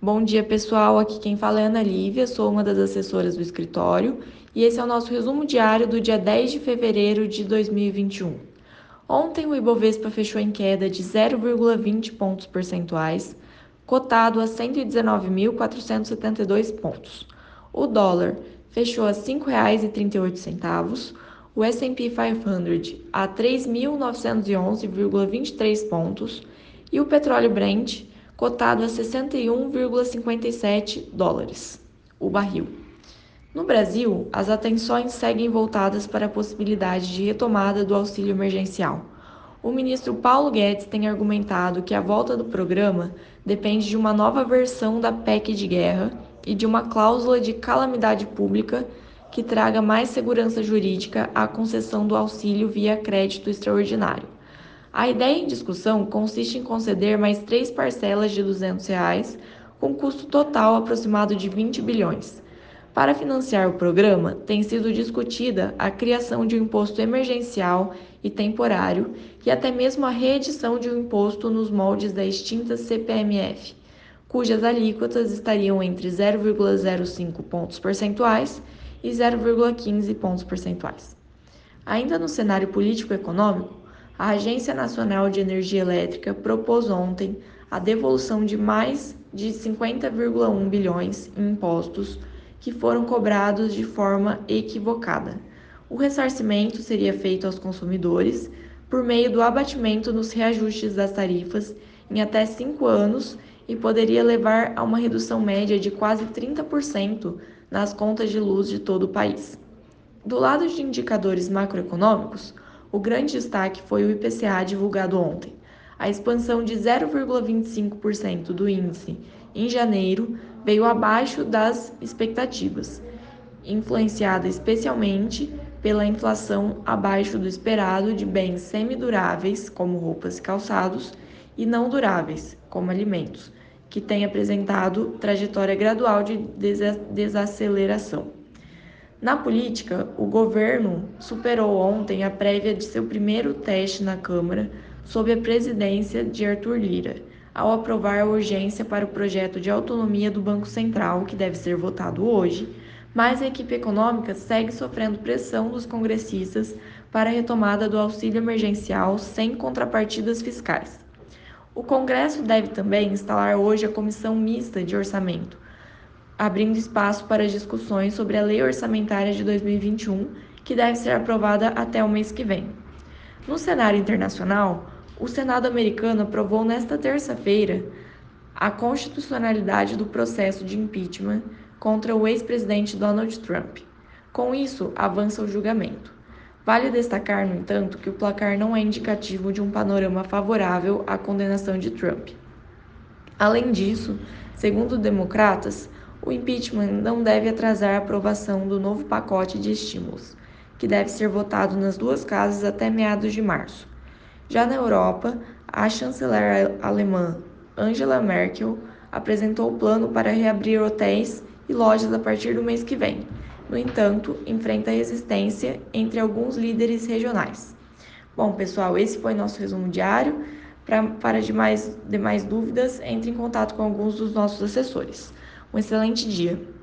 Bom dia, pessoal. Aqui quem fala é Ana Lívia, sou uma das assessoras do escritório e esse é o nosso resumo diário do dia 10 de fevereiro de 2021. Ontem o Ibovespa fechou em queda de 0,20 pontos percentuais, cotado a 119.472 pontos. O dólar fechou a R$ 5,38, o S&P 500 a 3.911,23 pontos e o petróleo Brent cotado a 61,57 dólares o barril. No Brasil, as atenções seguem voltadas para a possibilidade de retomada do auxílio emergencial. O ministro Paulo Guedes tem argumentado que a volta do programa depende de uma nova versão da PEC de guerra e de uma cláusula de calamidade pública que traga mais segurança jurídica à concessão do auxílio via crédito extraordinário. A ideia em discussão consiste em conceder mais três parcelas de 200 reais, com custo total aproximado de 20 bilhões. Para financiar o programa, tem sido discutida a criação de um imposto emergencial e temporário e até mesmo a reedição de um imposto nos moldes da extinta CPMF, cujas alíquotas estariam entre 0,05 pontos percentuais e 0,15 pontos percentuais. Ainda no cenário político-econômico, a Agência Nacional de Energia Elétrica propôs ontem a devolução de mais de 50,1 bilhões em impostos que foram cobrados de forma equivocada. O ressarcimento seria feito aos consumidores por meio do abatimento nos reajustes das tarifas em até cinco anos e poderia levar a uma redução média de quase 30% nas contas de luz de todo o país. Do lado de indicadores macroeconômicos, o grande destaque foi o IPCA divulgado ontem. A expansão de 0,25% do índice em janeiro veio abaixo das expectativas, influenciada especialmente pela inflação abaixo do esperado de bens semiduráveis, como roupas e calçados, e não duráveis, como alimentos, que tem apresentado trajetória gradual de desaceleração. Na política, o governo superou ontem a prévia de seu primeiro teste na Câmara sob a presidência de Arthur Lira, ao aprovar a urgência para o projeto de autonomia do Banco Central, que deve ser votado hoje, mas a equipe econômica segue sofrendo pressão dos congressistas para a retomada do auxílio emergencial sem contrapartidas fiscais. O Congresso deve também instalar hoje a Comissão Mista de Orçamento abrindo espaço para discussões sobre a Lei Orçamentária de 2021, que deve ser aprovada até o mês que vem. No cenário internacional, o Senado americano aprovou nesta terça-feira a constitucionalidade do processo de impeachment contra o ex-presidente Donald Trump. Com isso, avança o julgamento. Vale destacar, no entanto, que o placar não é indicativo de um panorama favorável à condenação de Trump. Além disso, segundo democratas, o impeachment não deve atrasar a aprovação do novo pacote de estímulos, que deve ser votado nas duas casas até meados de março. Já na Europa, a chanceler alemã Angela Merkel apresentou o plano para reabrir hotéis e lojas a partir do mês que vem. No entanto, enfrenta resistência entre alguns líderes regionais. Bom, pessoal, esse foi nosso resumo diário. Pra, para demais, demais dúvidas, entre em contato com alguns dos nossos assessores. Um excelente dia!